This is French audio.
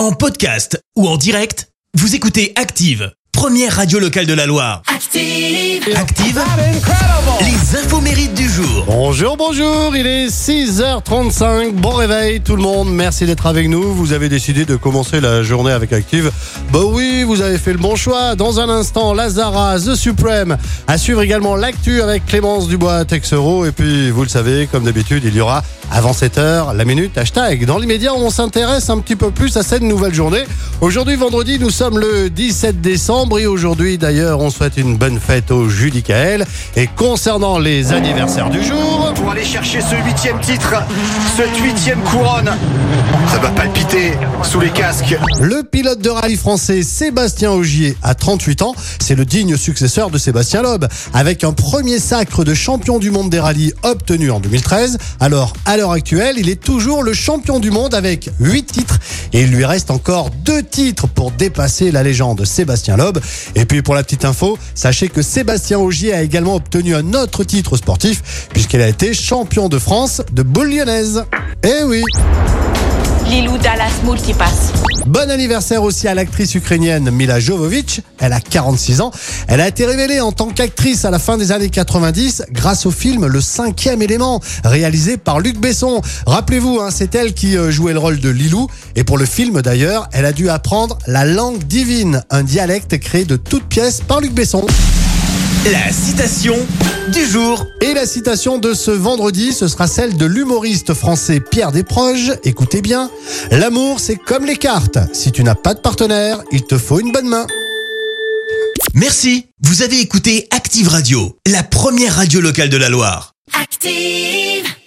En podcast ou en direct, vous écoutez Active, première radio locale de la Loire. Active. Active, les infos mérites du jour. Bonjour, bonjour, il est 6h35, bon réveil tout le monde, merci d'être avec nous, vous avez décidé de commencer la journée avec Active. Bah oui, vous avez fait le bon choix, dans un instant, Lazara, The Supreme, à suivre également l'actu avec Clémence Dubois, Texero, et puis vous le savez, comme d'habitude, il y aura avant 7h, la minute hashtag. Dans l'immédiat, on s'intéresse un petit peu plus à cette nouvelle journée. Aujourd'hui, vendredi, nous sommes le 17 décembre et aujourd'hui, d'ailleurs, on souhaite une bonne fête au Judicaël. Et concernant les anniversaires du jour, pour aller chercher ce huitième titre, cette huitième couronne. Ça va palpiter sous les casques. le pilote de rallye français Sébastien Augier a 38 ans. C'est le digne successeur de Sébastien Loeb. Avec un premier sacre de champion du monde des rallyes obtenu en 2013. Alors, à l'heure actuelle, il est toujours le champion du monde avec 8 titres. Et il lui reste encore deux titres pour dépasser la légende Sébastien Loeb. Et puis, pour la petite info, sachez que Sébastien Augier a également obtenu un autre titre sportif puisqu'il a été champion de France de boule lyonnaise. Eh oui Lilou Dallas Multipass. Bon anniversaire aussi à l'actrice ukrainienne Mila Jovovich. Elle a 46 ans. Elle a été révélée en tant qu'actrice à la fin des années 90 grâce au film Le cinquième élément, réalisé par Luc Besson. Rappelez-vous, hein, c'est elle qui euh, jouait le rôle de Lilou. Et pour le film d'ailleurs, elle a dû apprendre la langue divine, un dialecte créé de toutes pièces par Luc Besson. La citation du jour. Et la citation de ce vendredi, ce sera celle de l'humoriste français Pierre Desproges. Écoutez bien, l'amour c'est comme les cartes. Si tu n'as pas de partenaire, il te faut une bonne main. Merci, vous avez écouté Active Radio, la première radio locale de la Loire. Active.